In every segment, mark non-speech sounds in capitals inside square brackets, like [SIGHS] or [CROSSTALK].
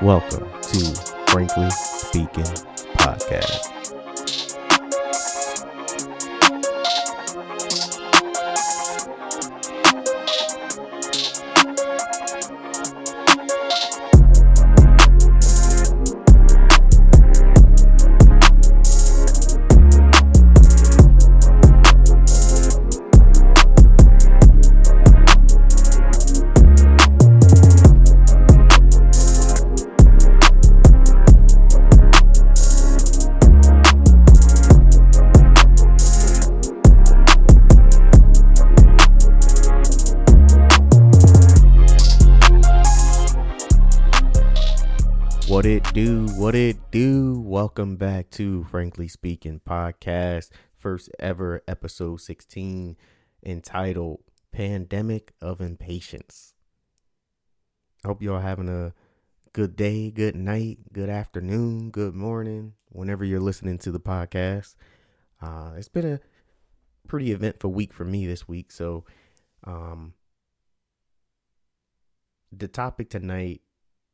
Welcome to Frankly Speaking Podcast. Welcome back to Frankly Speaking Podcast, first ever episode 16 entitled Pandemic of Impatience. I hope y'all having a good day, good night, good afternoon, good morning, whenever you're listening to the podcast. Uh, it's been a pretty eventful week for me this week, so um, the topic tonight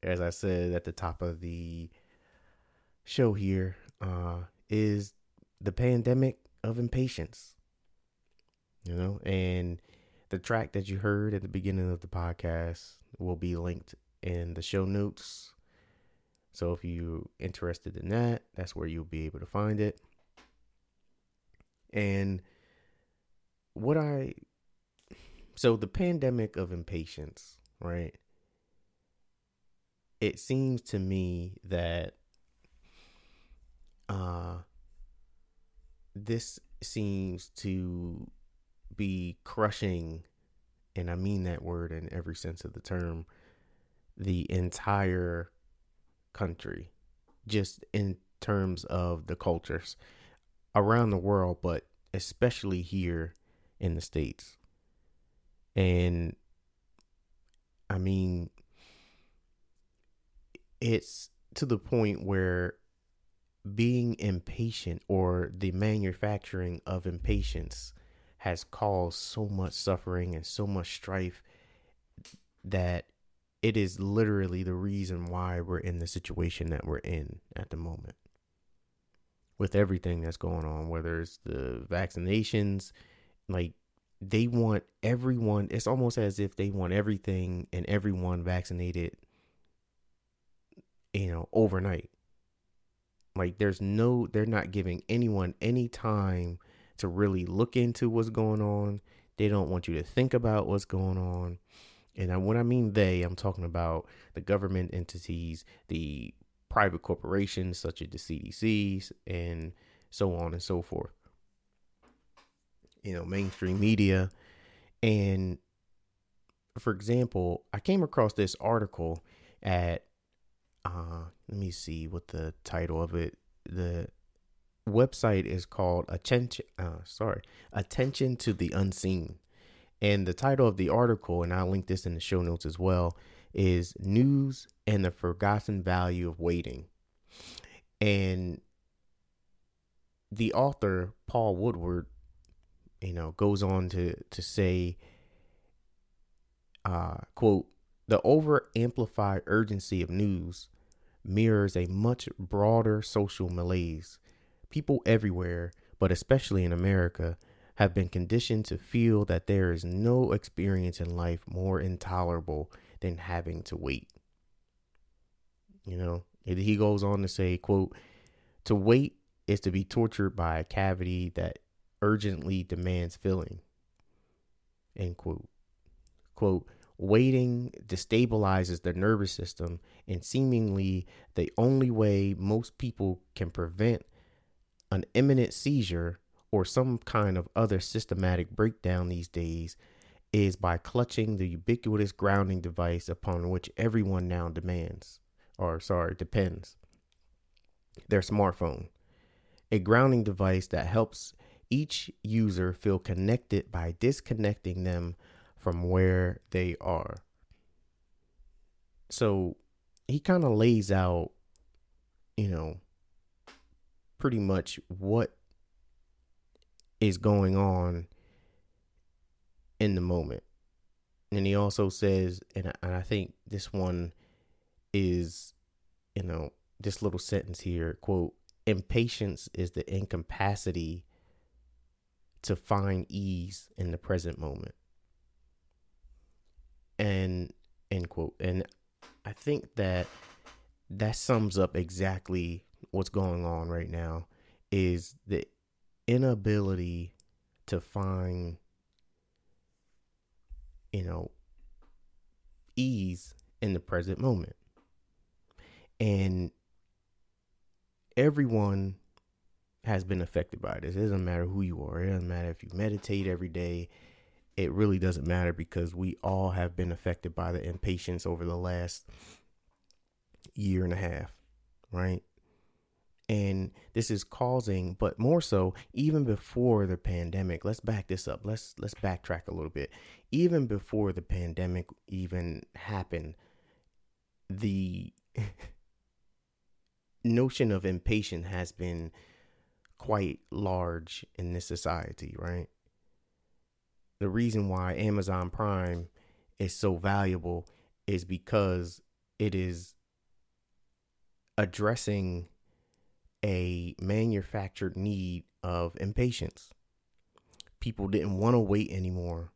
as I said at the top of the show here, uh, is the pandemic of impatience. You know, and the track that you heard at the beginning of the podcast will be linked in the show notes. So if you're interested in that, that's where you'll be able to find it. And what I so the pandemic of impatience, right? it seems to me that uh this seems to be crushing and I mean that word in every sense of the term the entire country just in terms of the cultures around the world but especially here in the states. And I mean it's to the point where being impatient or the manufacturing of impatience has caused so much suffering and so much strife that it is literally the reason why we're in the situation that we're in at the moment with everything that's going on whether it's the vaccinations like they want everyone it's almost as if they want everything and everyone vaccinated you know, overnight. Like there's no they're not giving anyone any time to really look into what's going on. They don't want you to think about what's going on. And when I mean they, I'm talking about the government entities, the private corporations such as the CDCs and so on and so forth. You know, mainstream media. And for example, I came across this article at uh let me see what the title of it the website is called attention uh sorry attention to the unseen. And the title of the article and i'll link this in the show notes as well is news and the forgotten value of waiting. And the author paul woodward you know goes on to to say uh quote the over amplified urgency of news mirrors a much broader social malaise. People everywhere, but especially in America, have been conditioned to feel that there is no experience in life more intolerable than having to wait. You know, he goes on to say, quote, to wait is to be tortured by a cavity that urgently demands filling. End quote. Quote, Waiting destabilizes the nervous system, and seemingly the only way most people can prevent an imminent seizure or some kind of other systematic breakdown these days is by clutching the ubiquitous grounding device upon which everyone now demands, or sorry, depends their smartphone. A grounding device that helps each user feel connected by disconnecting them from where they are. So he kind of lays out, you know, pretty much what is going on in the moment. And he also says, and I, think this one is you know, this little sentence here, quote, impatience is the incapacity to find ease in the present moment. And end quote. And I think that that sums up exactly what's going on right now is the inability to find you know ease in the present moment. And everyone has been affected by this. It doesn't matter who you are. It doesn't matter if you meditate every day. It really doesn't matter because we all have been affected by the impatience over the last year and a half, right? And this is causing, but more so, even before the pandemic. Let's back this up. Let's let's backtrack a little bit. Even before the pandemic even happened, the [LAUGHS] notion of impatience has been quite large in this society, right? The reason why Amazon Prime is so valuable is because it is addressing a manufactured need of impatience. People didn't want to wait anymore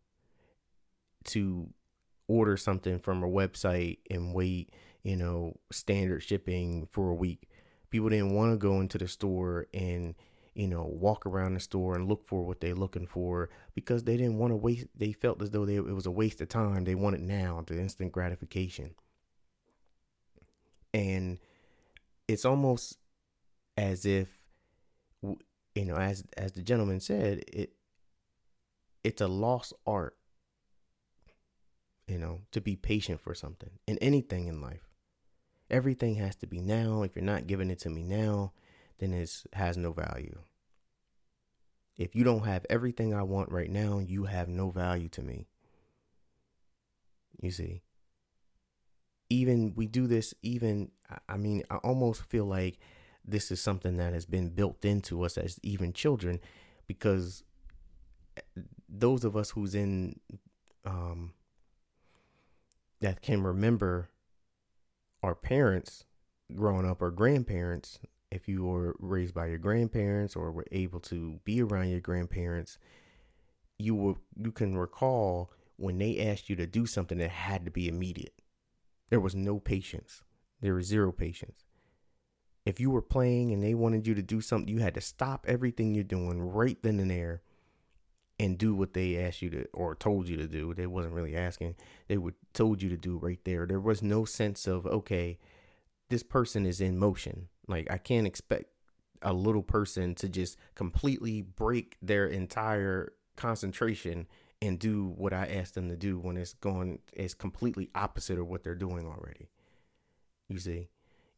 to order something from a website and wait, you know, standard shipping for a week. People didn't want to go into the store and, you know, walk around the store and look for what they're looking for because they didn't want to waste. They felt as though they, it was a waste of time. They wanted now, the instant gratification. And it's almost as if, you know, as as the gentleman said, it it's a lost art you know, to be patient for something in anything in life. Everything has to be now. If you're not giving it to me now, then it has no value. If you don't have everything I want right now, you have no value to me. You see, even we do this, even, I mean, I almost feel like this is something that has been built into us as even children because those of us who's in, um, that can remember our parents growing up or grandparents if you were raised by your grandparents or were able to be around your grandparents you will you can recall when they asked you to do something that had to be immediate there was no patience there was zero patience if you were playing and they wanted you to do something you had to stop everything you're doing right then and there and do what they asked you to or told you to do. They wasn't really asking. They would told you to do right there. There was no sense of okay, this person is in motion. Like I can't expect a little person to just completely break their entire concentration and do what I asked them to do when it's going it's completely opposite of what they're doing already. You see,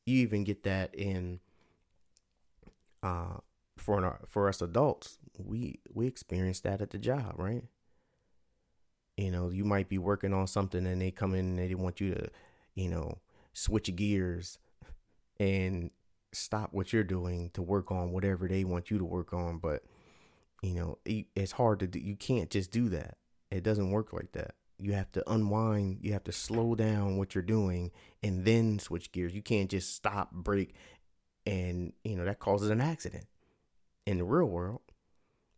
you even get that in uh for an, for us adults we we experience that at the job, right? You know, you might be working on something and they come in and they want you to, you know, switch gears and stop what you're doing to work on whatever they want you to work on, but you know, it's hard to do. You can't just do that. It doesn't work like that. You have to unwind, you have to slow down what you're doing and then switch gears. You can't just stop, break and, you know, that causes an accident in the real world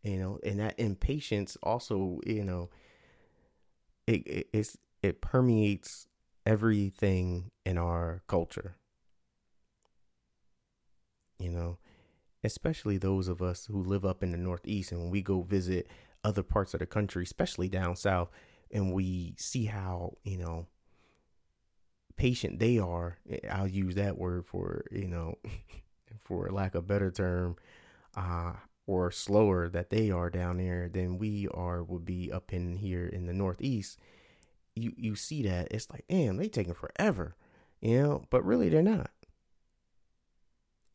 you know and that impatience also you know it, it it's it permeates everything in our culture you know especially those of us who live up in the northeast and when we go visit other parts of the country especially down south and we see how you know patient they are i'll use that word for you know [LAUGHS] for lack of better term uh or slower that they are down there than we are would be up in here in the northeast you you see that it's like damn they taking forever you know but really they're not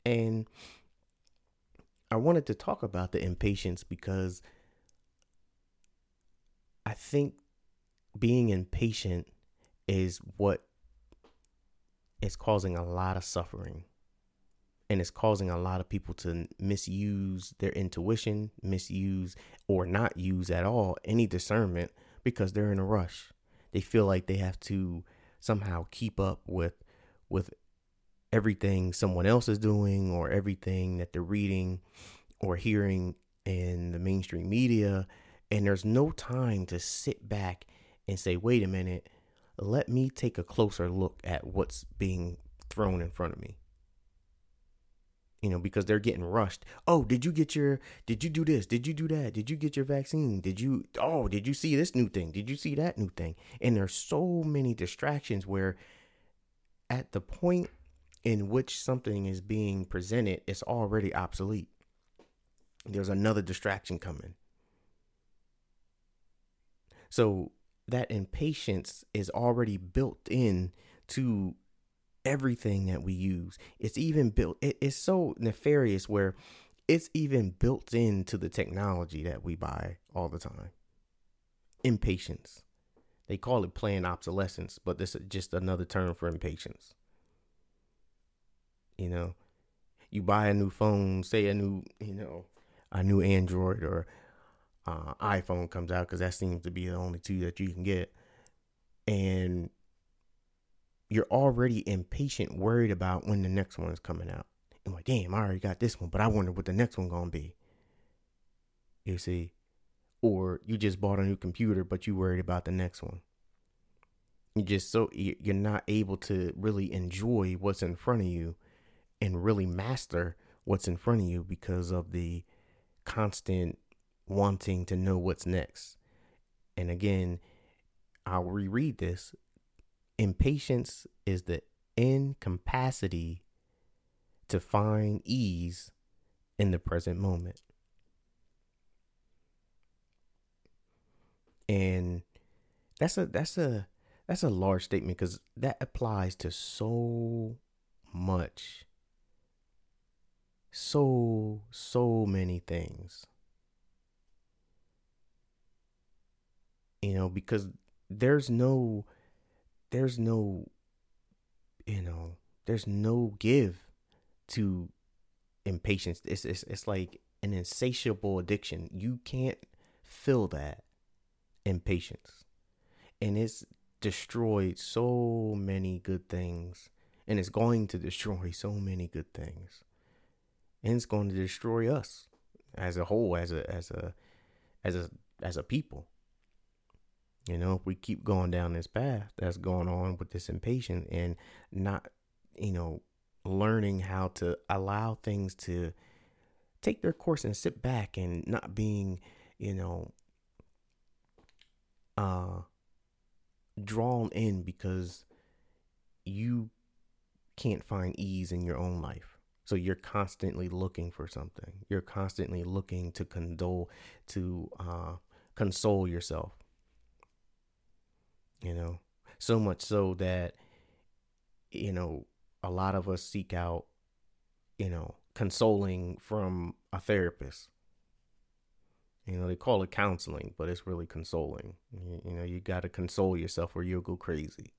and i wanted to talk about the impatience because i think being impatient is what is causing a lot of suffering and it's causing a lot of people to misuse their intuition, misuse or not use at all any discernment because they're in a rush. They feel like they have to somehow keep up with with everything someone else is doing or everything that they're reading or hearing in the mainstream media. And there's no time to sit back and say, wait a minute, let me take a closer look at what's being thrown in front of me. You know, because they're getting rushed. Oh, did you get your, did you do this? Did you do that? Did you get your vaccine? Did you, oh, did you see this new thing? Did you see that new thing? And there's so many distractions where at the point in which something is being presented, it's already obsolete. There's another distraction coming. So that impatience is already built in to everything that we use. It's even built, it, it's so nefarious where it's even built into the technology that we buy all the time. Impatience. They call it planned obsolescence, but this is just another term for impatience. You know, you buy a new phone, say a new, you know, a new Android or uh, iPhone comes out because that seems to be the only two that you can get, and you're already impatient, worried about when the next one is coming out. And like, damn, I already got this one, but I wonder what the next one gonna be. You see, or you just bought a new computer, but you worried about the next one. You just so you're not able to really enjoy what's in front of you and really master what's in front of you because of the constant wanting to know what's next. And again, I'll reread this. Impatience is the incapacity to find ease in the present moment. And that's a that's a that's a large statement because that applies to so much so so many things. You know because there's no there's no you know there's no give to impatience. It's it's, it's like an insatiable addiction. You can't fill that impatience. And it's destroyed so many good things. And it's going to destroy so many good things and it's going to destroy us as a whole, as a as a as a as a people. You know, if we keep going down this path that's going on with this impatience and not, you know, learning how to allow things to take their course and sit back and not being, you know, uh drawn in because you can't find ease in your own life. So you're constantly looking for something. You're constantly looking to condole, to uh, console yourself. You know, so much so that, you know, a lot of us seek out, you know, consoling from a therapist. You know, they call it counseling, but it's really consoling. You, you know, you got to console yourself or you'll go crazy.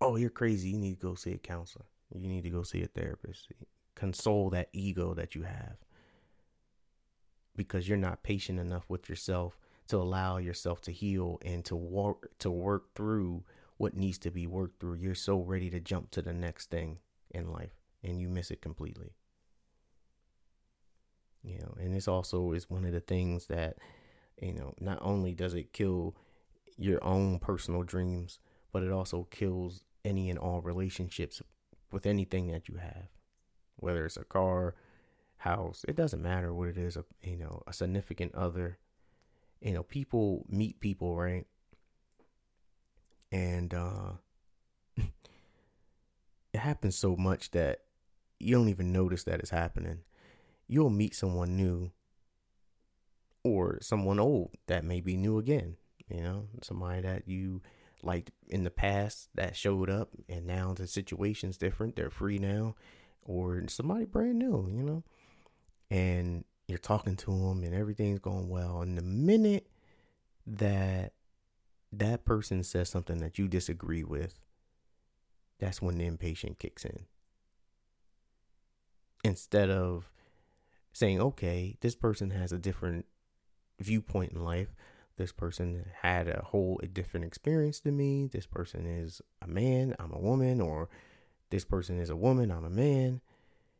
Oh, you're crazy. You need to go see a counselor. You need to go see a therapist. Console that ego that you have because you're not patient enough with yourself to allow yourself to heal and to work to work through what needs to be worked through. You're so ready to jump to the next thing in life and you miss it completely. You know, and this also is one of the things that you know, not only does it kill your own personal dreams, but it also kills any and all relationships with anything that you have, whether it's a car, house, it doesn't matter what it is, a, you know, a significant other. You know, people meet people, right? And uh [LAUGHS] it happens so much that you don't even notice that it's happening. You'll meet someone new or someone old that may be new again, you know, somebody that you like in the past that showed up and now the situation's different they're free now or somebody brand new you know? And you're talking to them and everything's going well and the minute that that person says something that you disagree with that's when the impatient kicks in. Instead of saying okay this person has a different viewpoint in life this person had a whole different experience than me. This person is a man, I'm a woman, or this person is a woman, I'm a man.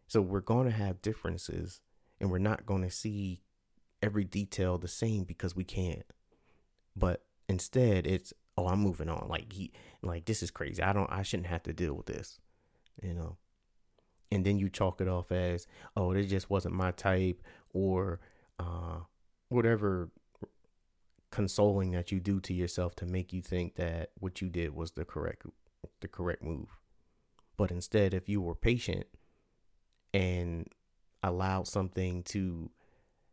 So we're going to have differences and we're not going to see every detail the same because we can't. But instead, it's oh, I'm moving on. Like he like this is crazy. I don't I shouldn't have to deal with this. You know. And then you chalk it off as, oh, this just wasn't my type or uh whatever consoling that you do to yourself to make you think that what you did was the correct the correct move. But instead, if you were patient and allowed something to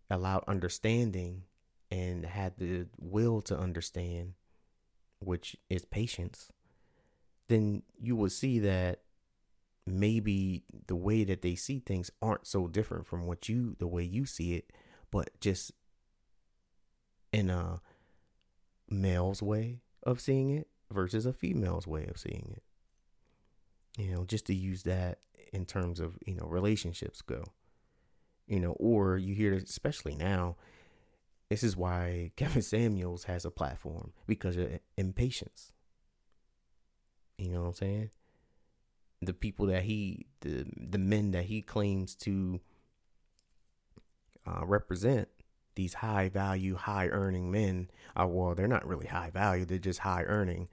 allowed understanding and had the will to understand, which is patience, then you will see that maybe the way that they see things aren't so different from what you the way you see it, but just in a male's way of seeing it versus a female's way of seeing it. You know, just to use that in terms of, you know, relationships go. You know, or you hear especially now, this is why [LAUGHS] Kevin Samuels has a platform because of impatience. You know what I'm saying? The people that he the the men that he claims to uh, represent these high value, high earning men are, uh, well, they're not really high value, they're just high earning.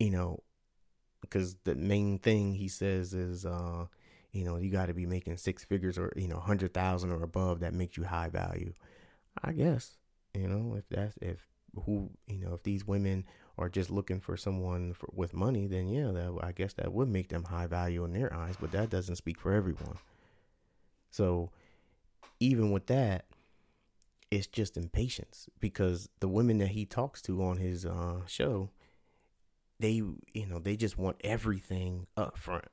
You know, because the main thing he says is, uh, you know, you got to be making six figures or, you know, 100,000 or above that makes you high value. I guess, you know, if that's, if who, you know, if these women are just looking for someone for, with money, then yeah, that, I guess that would make them high value in their eyes, but that doesn't speak for everyone. So, even with that, it's just impatience because the women that he talks to on his uh, show, they you know they just want everything up front.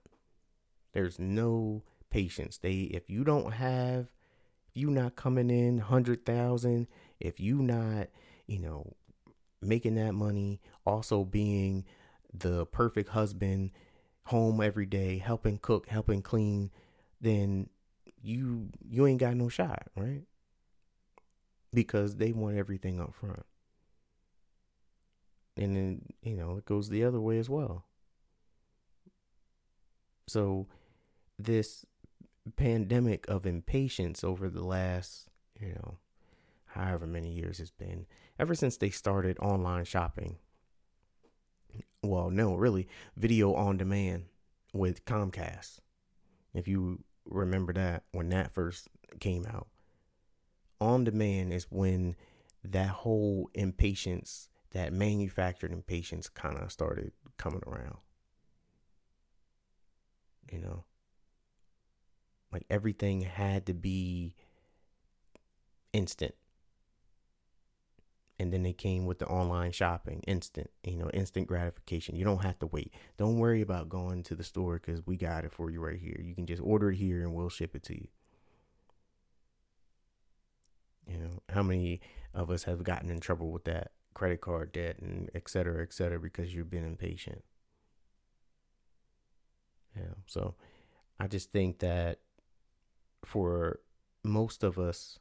There's no patience. They if you don't have, if you not coming in hundred thousand, if you not you know making that money, also being the perfect husband, home every day, helping cook, helping clean, then you you ain't got no shot, right? Because they want everything up front. And then, you know, it goes the other way as well. So this pandemic of impatience over the last, you know, however many years it's been, ever since they started online shopping. Well, no, really, video on demand with Comcast. If you remember that when that first came out. On demand is when that whole impatience, that manufactured impatience kind of started coming around. You know, like everything had to be instant and then they came with the online shopping instant you know instant gratification. You don't have to wait. Don't worry about going to the store because we got it for you right here. You can just order it here and we'll ship it to you. You know how many of us have gotten in trouble with that credit card debt and et cetera et cetera because you've been impatient? Yeah so i just think that for most of us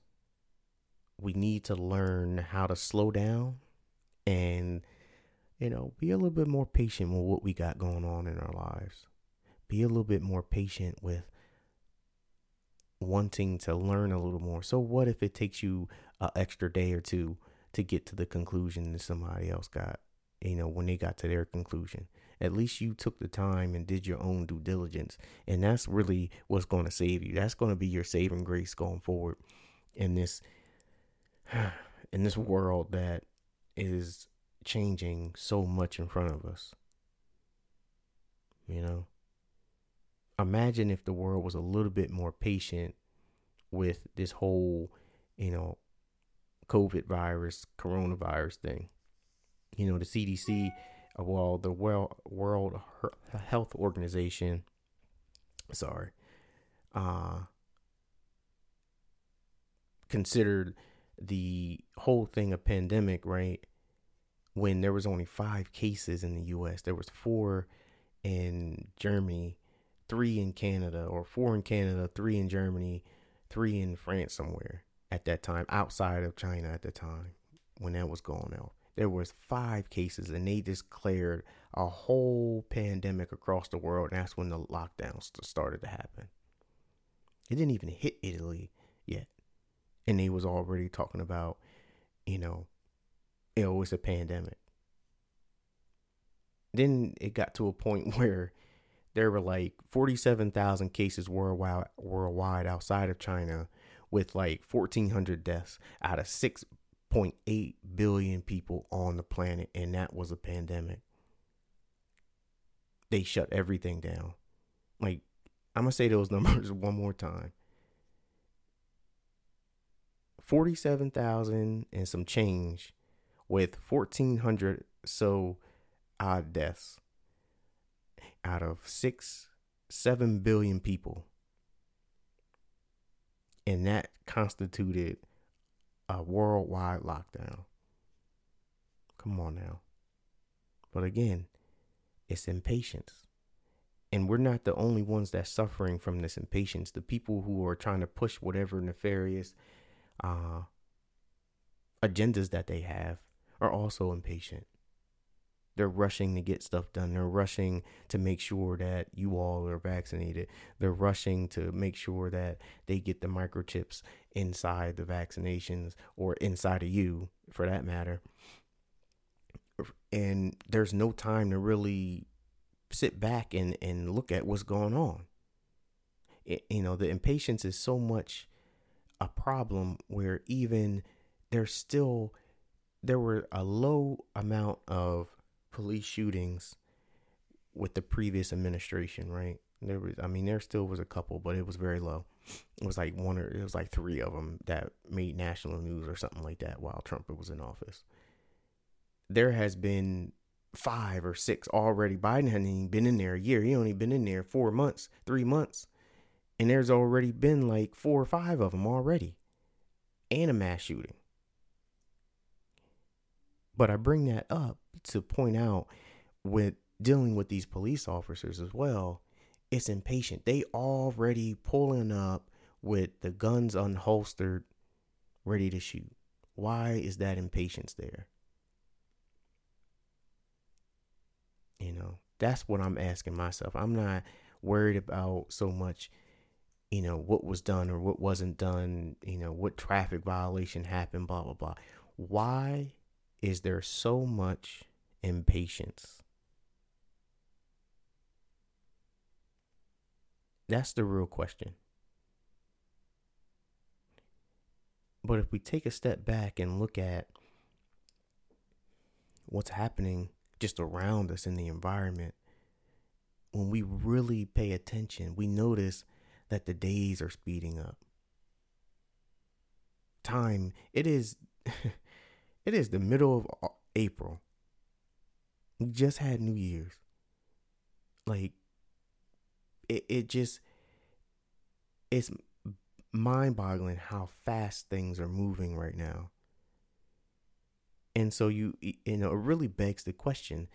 we need to learn how to slow down and you know be a little bit more patient with what we got going on in our lives. Be a little bit more patient with wanting to learn a little more. So what if it takes you an extra day or two to get to the conclusion that somebody else got you know when they got to their conclusion? At least you took the time and did your own due diligence and that's really what's going to save you. That's going to be your saving grace going forward in this [SIGHS] in this world that is changing so much in front of us. You know? Imagine if the world was a little bit more patient with this whole, you know, COVID virus, coronavirus thing. You know, the CDC, uh, well, the World World Health Organization, sorry, uh, considered the whole thing of pandemic, right? When there was only five cases in the U.S., there was four in Germany, three in Canada, or four in Canada, three in Germany, three in France somewhere at that time, outside of China at the time when that was going out. There was five cases, and they declared a whole pandemic across the world, and that's when the lockdowns started to happen. It didn't even hit Italy yet, and they was already talking about, you know, oh, it was a pandemic. Then it got to a point [LAUGHS] where there were like 47,000 cases worldwide worldwide outside of China with like 1400 deaths out of 6.8 billion people on the planet and that was a pandemic. They shut everything down. Like I'm going to say those [LAUGHS] numbers one more time. 47,000 and some change with 1400 so odd deaths out of six, seven billion people. And that constituted a worldwide lockdown. Come on now. But again, it's impatience. And we're not the only ones that's suffering from this impatience. The people who are trying to push whatever nefarious uh, agendas that they have are also impatient. They're rushing to get stuff done. They're rushing to make sure that you all are vaccinated. They're rushing to make sure that they get the microchips inside the vaccinations or inside of you, for that matter. And there's no time to really sit back and, and look at what's going on. It, you know, the impatience is so much a problem where even there's still there were a low amount of police shootings with the previous administration, right? There was, I mean, there still was a couple, but it was very low. It was like one or it was like three of them that made national news or something like that while Trump was in office. There has been five or six already. Biden hadn't even been in there a year. He only been in there four months, three months, and there's already been like four or five of them already, and a mass shooting. But I bring that up to point out with dealing with these police officers as well, it's impatient. They already pulling up with the guns unholstered, ready to shoot. Why is that impatience there? You know, that's what I'm asking myself. I'm not worried about so much, you know, what was done or what wasn't done, you know, what traffic violation happened, blah, blah, blah. Why is there so much impatience? That's the real question. But if we take a step back and look at what's happening just around us in the environment, when we really pay attention, we notice that the days are speeding up. Time, it is [LAUGHS] It is the middle of April. We just had New Year's. Like it it just it's mind-boggling how fast things are moving right now. And so you you know, it really begs the question,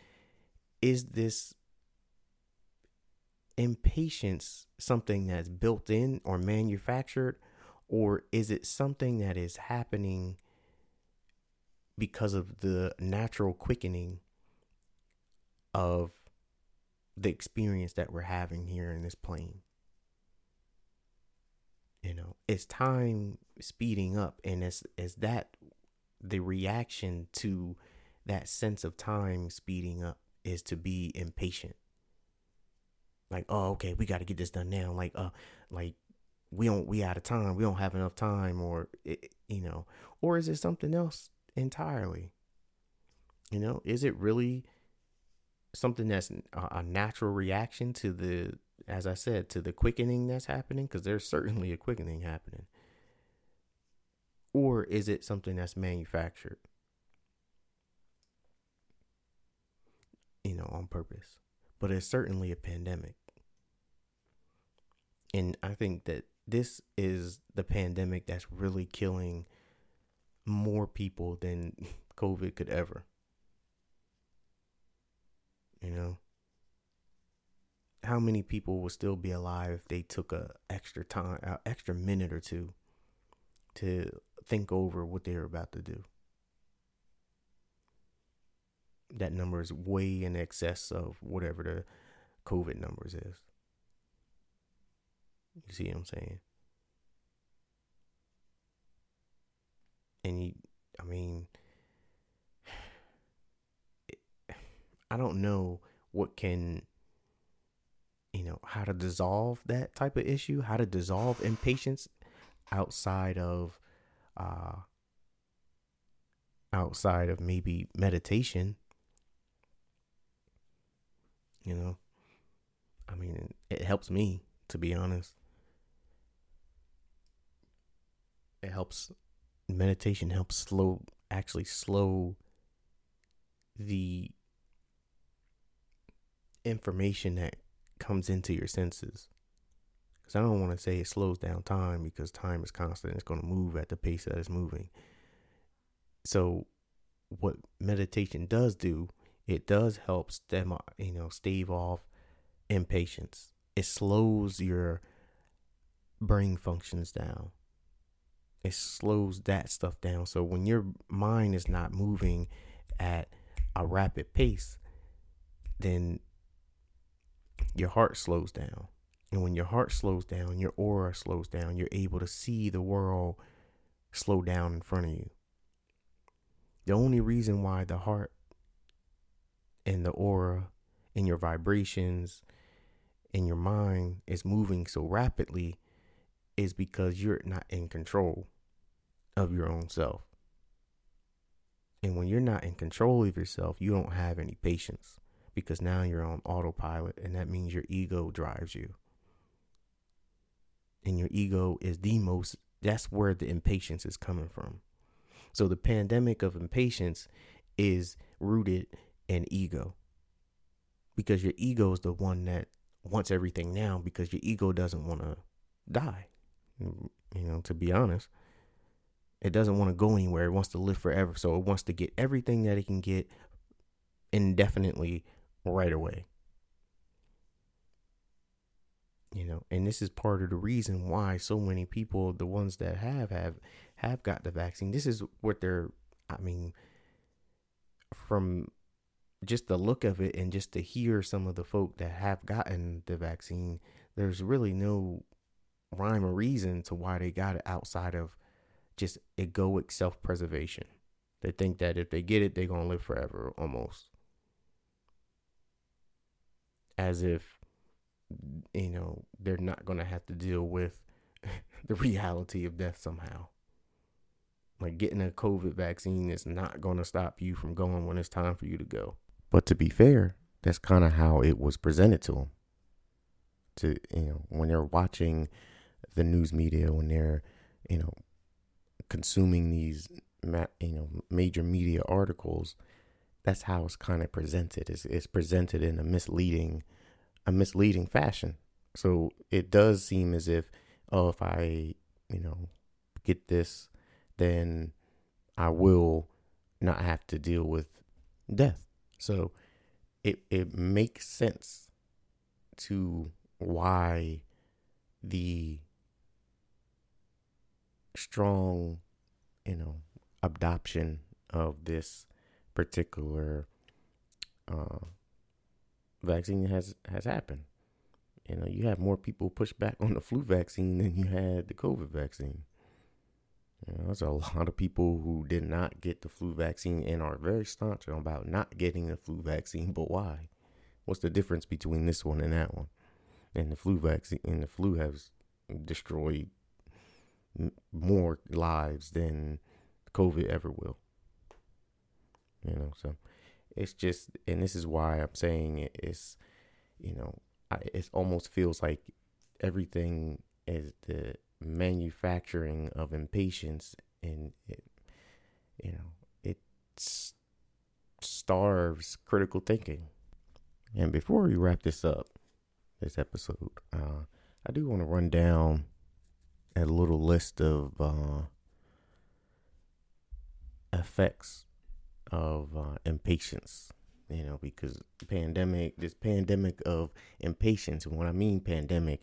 is this impatience something that's built in or manufactured or is it something that is happening because of the natural quickening of the experience that we're having here in this plane. You know, it's time speeding up, and it's is that the reaction to that sense of time speeding up is to be impatient. Like, oh, okay, we got to get this done now. Like, uh, like we don't, we out of time. We don't have enough time, or you know, or is it something else entirely. You know, is it really something that's a natural reaction to the, as I said, to the quickening that's happening? Because there's certainly a quickening happening. Or is it something that's manufactured? You know, on purpose. But it's certainly a pandemic. And I think that this is the pandemic that's really killing more people than [LAUGHS] COVID could ever. You know? How many people would still be alive if they took a extra time, an extra minute or two to think over what they were about to do? That number is way in excess of whatever the COVID numbers is. You see what I'm saying? And you, I mean, [SIGHS] I don't know what can, you know, how to dissolve that type of issue, how to dissolve impatience outside of, uh, outside of maybe meditation. You know, I mean, it helps me to be honest. It helps meditation helps slow actually slow the information that comes into your senses. Because I don't want to say it slows down time because time is constant. It's going to move at the pace that it's moving. So, what meditation does do, it does help stem, uh, you know, stave off impatience. It slows your brain functions down. It slows that stuff down. So when your mind is not moving at a rapid pace, then your heart slows down. And when your heart slows down, your aura slows down, you're able to see the world slow down in front of you. The only reason why the heart and the aura and your vibrations and your mind is moving so rapidly is because you're not in control of your own self. And when you're not in control of yourself, you don't have any patience because now you're on autopilot, and that means your ego drives you. And your ego is the most, that's where the impatience is coming from. So the pandemic of impatience is rooted in ego because your ego is the one that wants everything now because your ego doesn't want to die. You know, to be honest, it doesn't want to go anywhere. It wants to live forever. So it wants to get everything that it can get indefinitely right away. You know, and this is part of the reason why so many people, the ones that have have have got the vaccine, this is what they're I mean from just the look of it and just to hear some of the folk that have gotten the vaccine, there's really no rhyme or reason to why they got it outside of just egoic self preservation. They think that if they get it, they're going to live forever almost. As if you know they're not going to have to deal with [LAUGHS] the reality of death somehow. Like getting a covid vaccine is not going to stop you from going when it's time for you to go but to be fair that's kind of how it was presented to them to you know when they're watching the news media when they're you know consuming these you know major media articles that's how it's kind of presented. It's, it's presented in a misleading, a misleading fashion. So it does seem as if, oh, if I, you know, get this, then I will not have to deal with death. So it it makes sense to why the strong, you know, adoption of this particular uh, vaccine has has happened. You know, you have more people push back on the flu vaccine than you had the COVID vaccine. You know, there's a lot of people who did not get the flu vaccine and are very staunch about not getting the flu vaccine. But why? What's the difference between this one and that one? And the flu vaccine and the flu has destroyed more lives than COVID ever will you know so it's just and this is why i'm saying it, it's you know it almost feels like everything is the manufacturing of impatience and it you know it starves critical thinking. And before we wrap this up this episode uh, i do want to run down a little list of uh, effects of uh, impatience you know because pandemic this pandemic of impatience and what i mean pandemic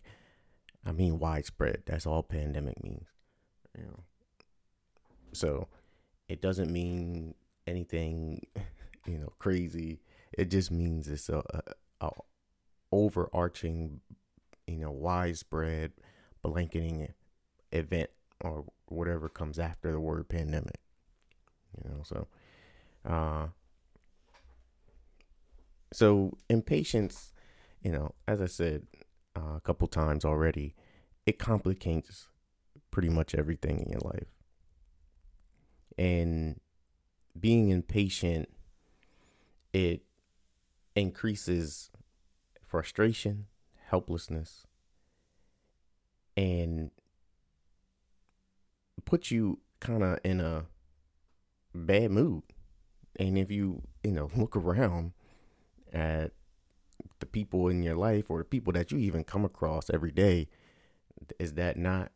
i mean widespread that's all pandemic means you know so it doesn't mean anything [LAUGHS] you know, crazy. It just means it's a, a, a overarching, you know, widespread blanketing event or whatever comes after the word pandemic. You know, so uh so impatience, you know, as I said uh, a couple times already, it complicates pretty much everything in your life. And being impatient, it increases frustration, helplessness, and puts you kind of in a bad mood. And if you, you know, [LAUGHS] look around at the people in your life or the people that you even come across every day, is that not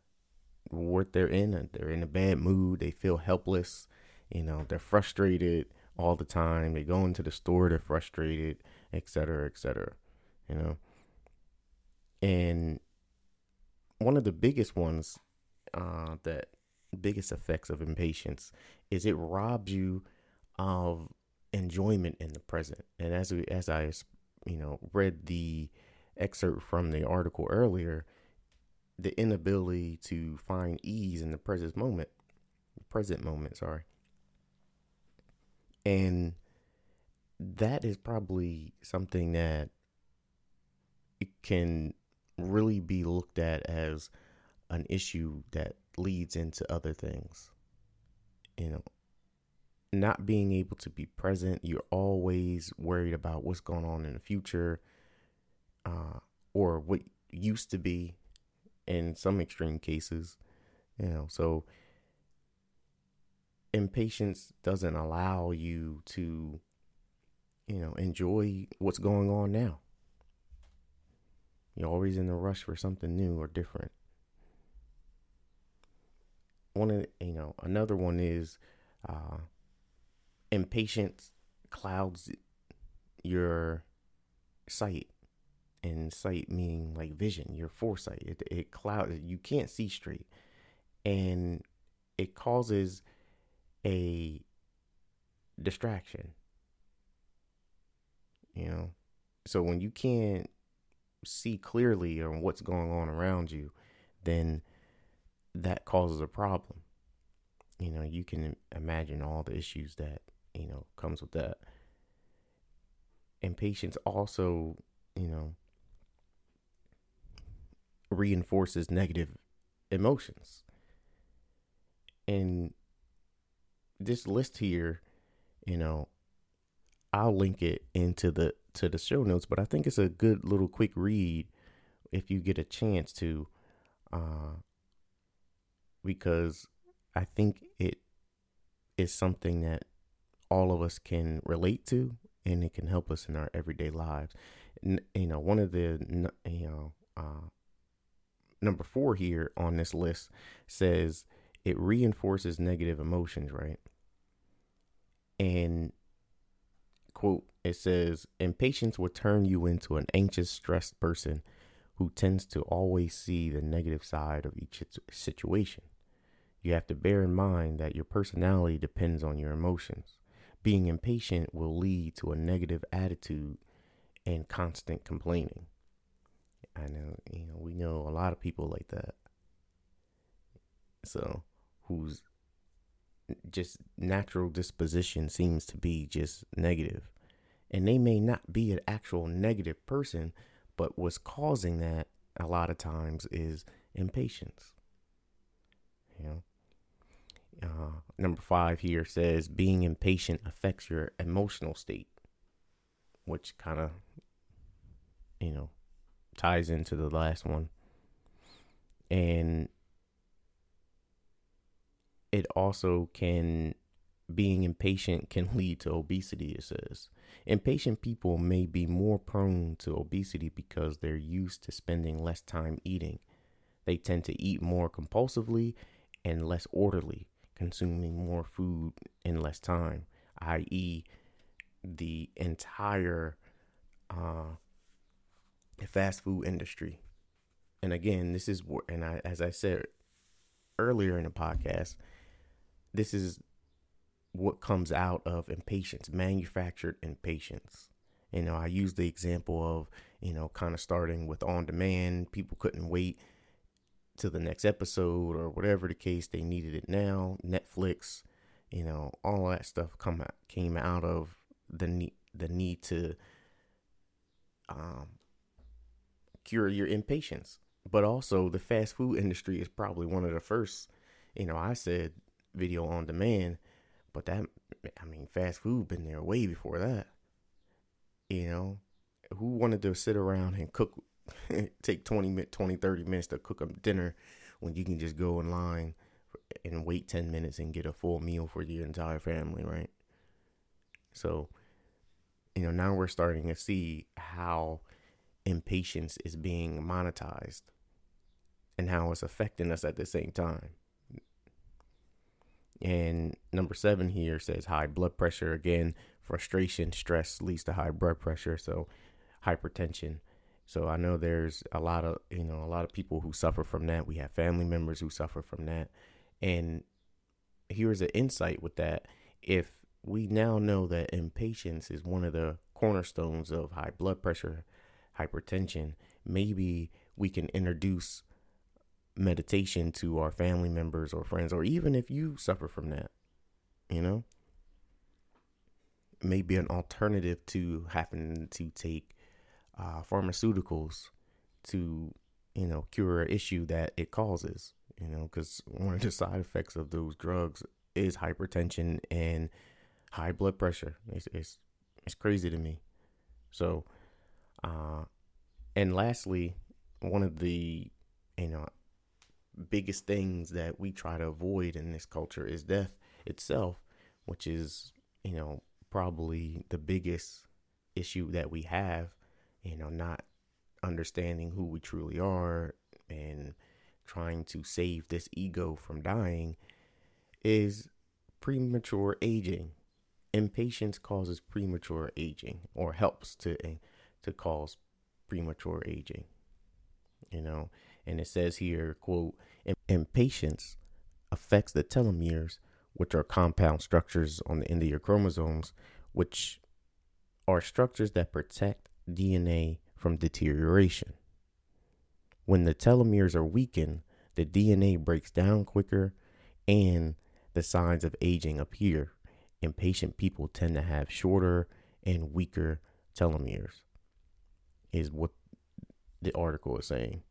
what they're in? They're in a bad mood. They feel helpless. You know, they're frustrated all the time. They go into the store, they're frustrated, etc., etc. You know, and one of the biggest ones uh, that biggest effects of impatience is it robs you of enjoyment in the present. And as we, as I you know read the excerpt from the article earlier, the inability to find ease in the present moment, present moment, sorry. And that is probably something that it can really be looked at as an issue that leads into other things. You know, not being able to be present, you're always worried about what's going on in the future uh, or what used to be in some extreme cases. You know, so impatience doesn't allow you to, you know, enjoy what's going on now. You're always in a rush for something new or different. One of you know another one is uh, impatience clouds your sight, and sight meaning like vision, your foresight. It it clouds you can't see straight, and it causes a distraction. You know, so when you can't see clearly on what's going on around you, then that causes a problem. You know, you can imagine all the issues that, you know, comes with that. Impatience also, you know, reinforces negative emotions. And this list here, you know, I'll link it into the to the show notes, but I think it's a good little quick read if you get a chance to, uh, because I think it is something that all of us can relate to, and it can help us in our everyday lives. N- you know, one of the you know uh, number four here on this list says it reinforces negative emotions, right? And quote it says, Impatience will turn you into an anxious, stressed person who tends to always see the negative side of each situation. You have to bear in mind that your personality depends on your emotions. Being impatient will lead to a negative attitude and constant complaining. I know, you know, we know a lot of people like that. So, whose just natural disposition seems to be just negative. and they may not be an actual negative person, but what's causing that a lot of times is impatience. You know, uh, number five here says being impatient affects your emotional state, which kind of, you know, ties into the last one. And it also can being impatient can lead to obesity, it says. Impatient people may be more prone to obesity because they're used to spending less time eating. They tend to eat more compulsively and less orderly, consuming more food in less time, i.e., the entire uh, fast food industry. And again, this is what, and I, as I said earlier in the podcast, this is what comes out of impatience, manufactured impatience. You know, I use the example of, you know, kind of starting with on demand. People couldn't wait to the next episode or whatever the case. They needed it now. Netflix, you know, all that stuff come out, came out of the need the need to um, cure your impatience. But also, the fast food industry is probably one of the first. You know, I said video on demand, but that I mean, fast food been there way before that. You know, who wanted to sit around and cook, [LAUGHS] take 20, 20, 30 minutes to cook a dinner when you can just go in line and wait 10 minutes and get a full meal for your entire family, right? So, you know, now we're starting to see how impatience is being monetized and how it's affecting us at the same time. And number seven here says high blood pressure. Again, frustration, stress leads to high blood pressure. So hypertension. So I know there's a lot of, you know, a lot of people who suffer from that. We have family members who suffer from that. And here's an insight with that. If we now know that impatience is one of the cornerstones of high blood pressure, hypertension, maybe we can introduce meditation to our family members or friends, or even if you suffer from that, you know, maybe an alternative to having to take uh, pharmaceuticals to, you know, cure an issue that it causes, you know, because one of the [LAUGHS] side effects of those drugs is hypertension and high blood pressure. It's, it's, it's crazy to me. So, uh, and lastly, one of the, you know, biggest things that we try to avoid in this culture is death itself, which is, you know, probably the biggest issue that we have, you know, not understanding who we truly are and trying to save this ego from dying is premature aging. Impatience causes premature aging or helps to eh, to cause premature aging. You know, and it says here, quote, impatience affects the telomeres, which are compound structures on the end of your chromosomes, which are structures that protect DNA from deterioration. When the telomeres are weakened, the DNA breaks down quicker and the signs of aging appear. Impatient people tend to have shorter and weaker telomeres, is what the article is saying.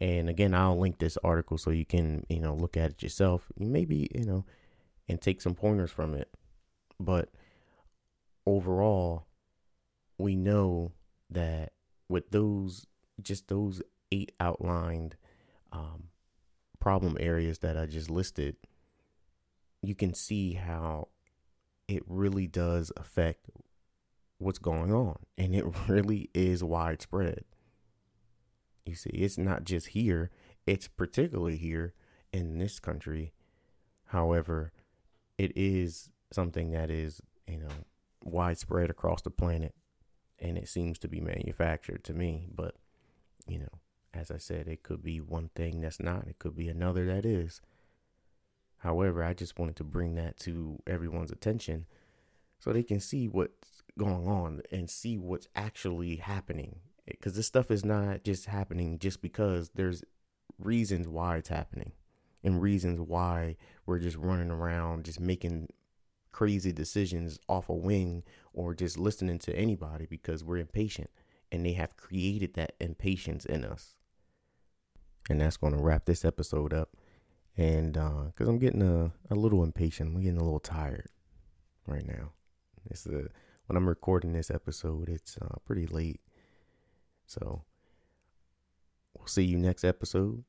And again, I'll link this article so you can, you know, look at it yourself. Maybe, you know, and take some pointers from it. But overall, we know that with those, just those eight outlined um, problem areas that I just listed, you can see how it really does affect what's going on. And it [LAUGHS] really is widespread. You see, it's not just here, it's particularly here in this country. However, it is something that is, you know, widespread across the planet and it seems to be manufactured to me. But, you know, as I said, it could be one thing that's not, it could be another that is. However, I just wanted to bring that to everyone's attention so they can see what's going on and see what's actually happening because this stuff is not just happening just because there's reasons why it's happening and reasons why we're just running around just making crazy decisions off a wing or just listening to anybody because we're impatient and they have created that impatience in us. And that's going to wrap this episode up. And uh because uh, i'm getting a, a little impatient. I'm getting a little tired right now. It's a when i'm recording this episode it's uh, pretty late. So we'll see you next episode.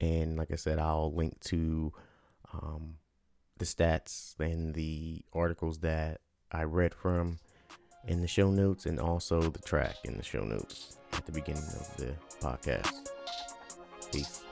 And like I said, I'll link to um, the stats and the articles that I read from in the show notes and also the track in the show notes at the beginning of the podcast. Peace.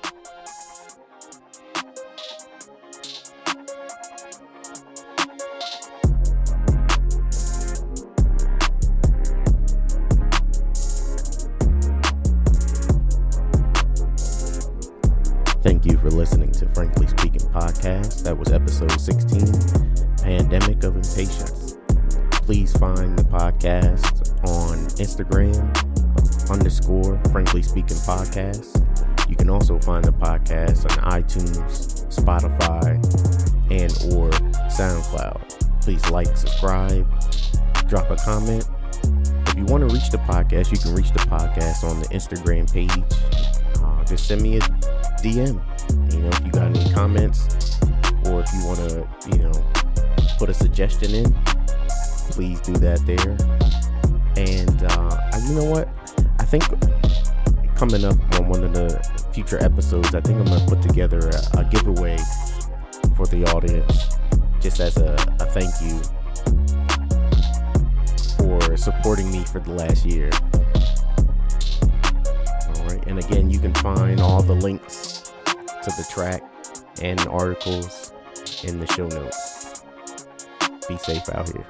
Podcast on Instagram underscore Frankly Speaking Podcast. You can also find the podcast on iTunes, Spotify, and or SoundCloud. Please like, subscribe, drop a comment. If you want to reach the podcast, you can reach the podcast on the Instagram page. Uh, just send me a DM. You know, if you got any comments or if you want to, you know, put a suggestion in, please do that there. And uh, you know what? I think coming up on one of the future episodes, I think I'm gonna put together a, a giveaway for the audience, just as a, a thank you for supporting me for the last year. All right, and again, you can find all the links to the track and articles in the show notes. Be safe out here.